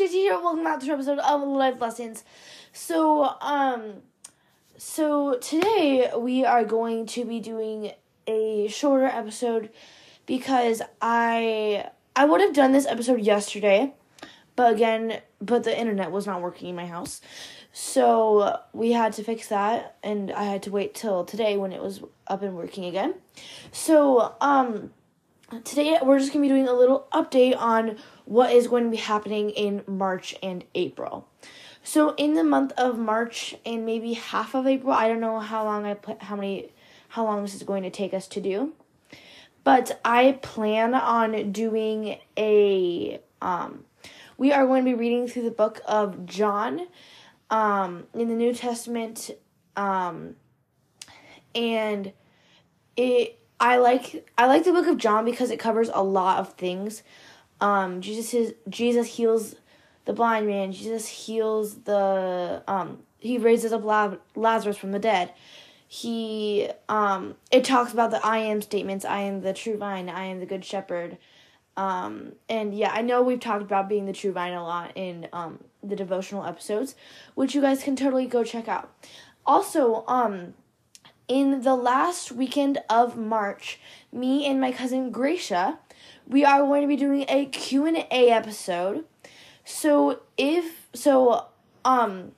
it's here. Welcome back to another episode of Life Lessons. So, um, so today we are going to be doing a shorter episode because I I would have done this episode yesterday, but again, but the internet was not working in my house. So we had to fix that and I had to wait till today when it was up and working again. So, um today we're just going to be doing a little update on what is going to be happening in March and April. So in the month of March and maybe half of April, I don't know how long I put how many how long this is going to take us to do. But I plan on doing a um we are going to be reading through the book of John um in the New Testament um and it I like I like the book of John because it covers a lot of things. Um, Jesus is Jesus heals the blind man. Jesus heals the um, he raises up Lazarus from the dead. He um, it talks about the I am statements. I am the true vine. I am the good shepherd. Um, and yeah, I know we've talked about being the true vine a lot in um, the devotional episodes, which you guys can totally go check out. Also, um, in the last weekend of March, me and my cousin Gracia, we are going to be doing a Q&A episode. So if so um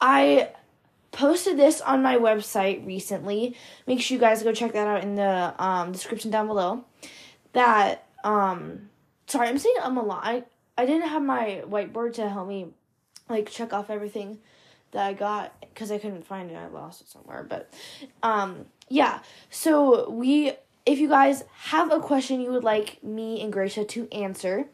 I posted this on my website recently. Make sure you guys go check that out in the um description down below. That um sorry, I'm saying I'm a lot. I, I didn't have my whiteboard to help me like check off everything that I got because I couldn't find it. I lost it somewhere. But um, yeah. So we, if you guys have a question you would like me and Gracia to answer,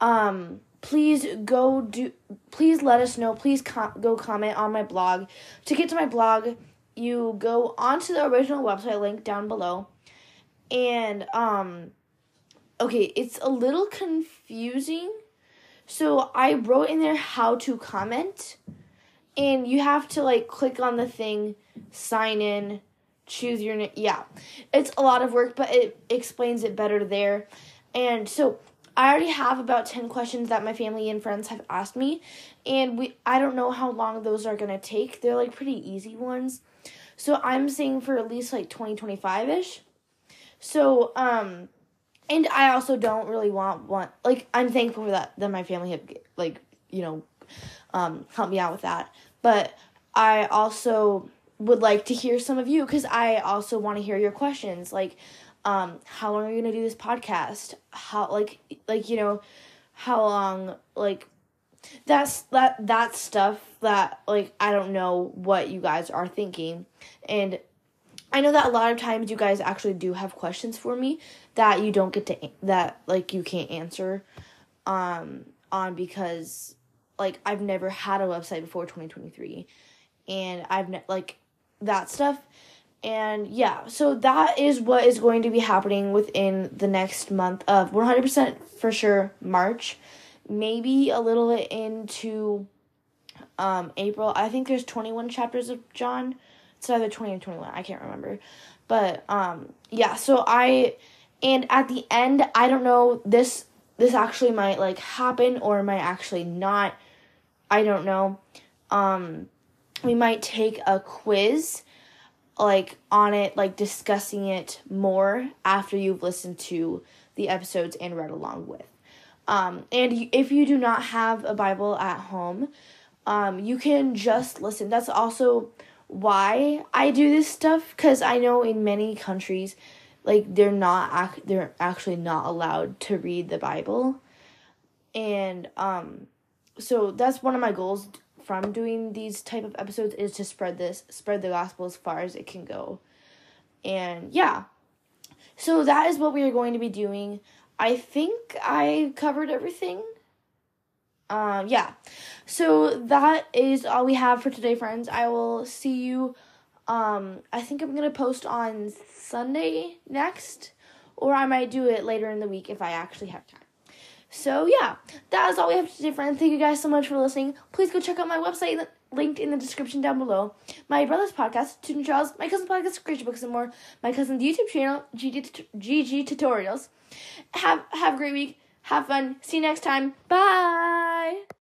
um, please go do. Please let us know. Please com- go comment on my blog. To get to my blog, you go onto the original website link down below, and um, okay, it's a little confusing. So I wrote in there how to comment and you have to like click on the thing, sign in, choose your name. Yeah, it's a lot of work, but it explains it better there. And so I already have about 10 questions that my family and friends have asked me, and we I don't know how long those are going to take. They're like pretty easy ones. So I'm saying for at least like 2025ish. So um and I also don't really want one like I'm thankful for that that my family have like, you know, um, help me out with that. But I also would like to hear some of you because I also want to hear your questions. Like, um, how long are you gonna do this podcast? How like like you know, how long like that's that that stuff that like I don't know what you guys are thinking and I know that a lot of times you guys actually do have questions for me that you don't get to that like you can't answer um on because like I've never had a website before 2023 and I've ne- like that stuff. And yeah so that is what is going to be happening within the next month of 100% for sure March. Maybe a little bit into um April. I think there's 21 chapters of John. It's either 20 or 21 I can't remember. But um yeah so I and at the end I don't know this this actually might like happen or might actually not I don't know. Um, we might take a quiz like on it, like discussing it more after you've listened to the episodes and read along with. Um, and if you do not have a Bible at home, um, you can just listen. That's also why I do this stuff because I know in many countries, like they're not ac- they're actually not allowed to read the Bible, and um, so that's one of my goals from doing these type of episodes is to spread this spread the gospel as far as it can go. And yeah. So that is what we are going to be doing. I think i covered everything. Um yeah. So that is all we have for today friends. I will see you um i think i'm gonna post on sunday next or i might do it later in the week if i actually have time so yeah, that is all we have to do, friends. Thank you guys so much for listening. Please go check out my website linked in the description down below. My brother's podcast, Student Charles, my cousin's podcast, Creature Books and More, my cousin's YouTube channel, GG, GG Tutorials. Have have a great week. Have fun. See you next time. Bye.